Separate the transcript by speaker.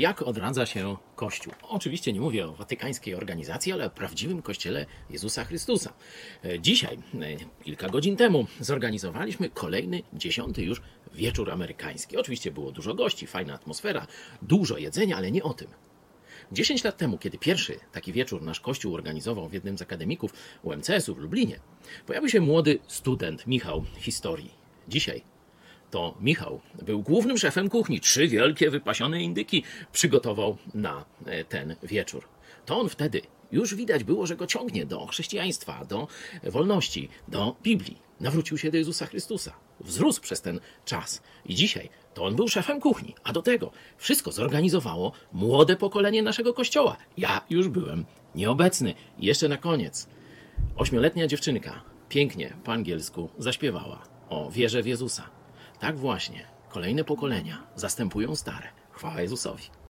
Speaker 1: Jak odradza się Kościół? Oczywiście nie mówię o watykańskiej organizacji, ale o prawdziwym Kościele Jezusa Chrystusa. E, Dzisiaj, e, kilka godzin temu, zorganizowaliśmy kolejny, dziesiąty już wieczór amerykański. Oczywiście było dużo gości, fajna atmosfera, dużo jedzenia, ale nie o tym. 10 lat temu, kiedy pierwszy taki wieczór nasz kościół organizował w jednym z akademików UMCS-u w Lublinie, pojawił się młody student Michał historii. Dzisiaj to Michał był głównym szefem kuchni. Trzy wielkie wypasione indyki przygotował na e, ten wieczór. To on wtedy już widać było, że go ciągnie do chrześcijaństwa, do wolności, do Biblii. Nawrócił się do Jezusa Chrystusa. Wzrósł przez ten czas. I dzisiaj to on był szefem kuchni. A do tego wszystko zorganizowało młode pokolenie naszego kościoła. Ja już byłem nieobecny. I jeszcze na koniec. Ośmioletnia dziewczynka pięknie po angielsku zaśpiewała o wierze w Jezusa. Tak właśnie kolejne pokolenia zastępują stare. Chwała Jezusowi.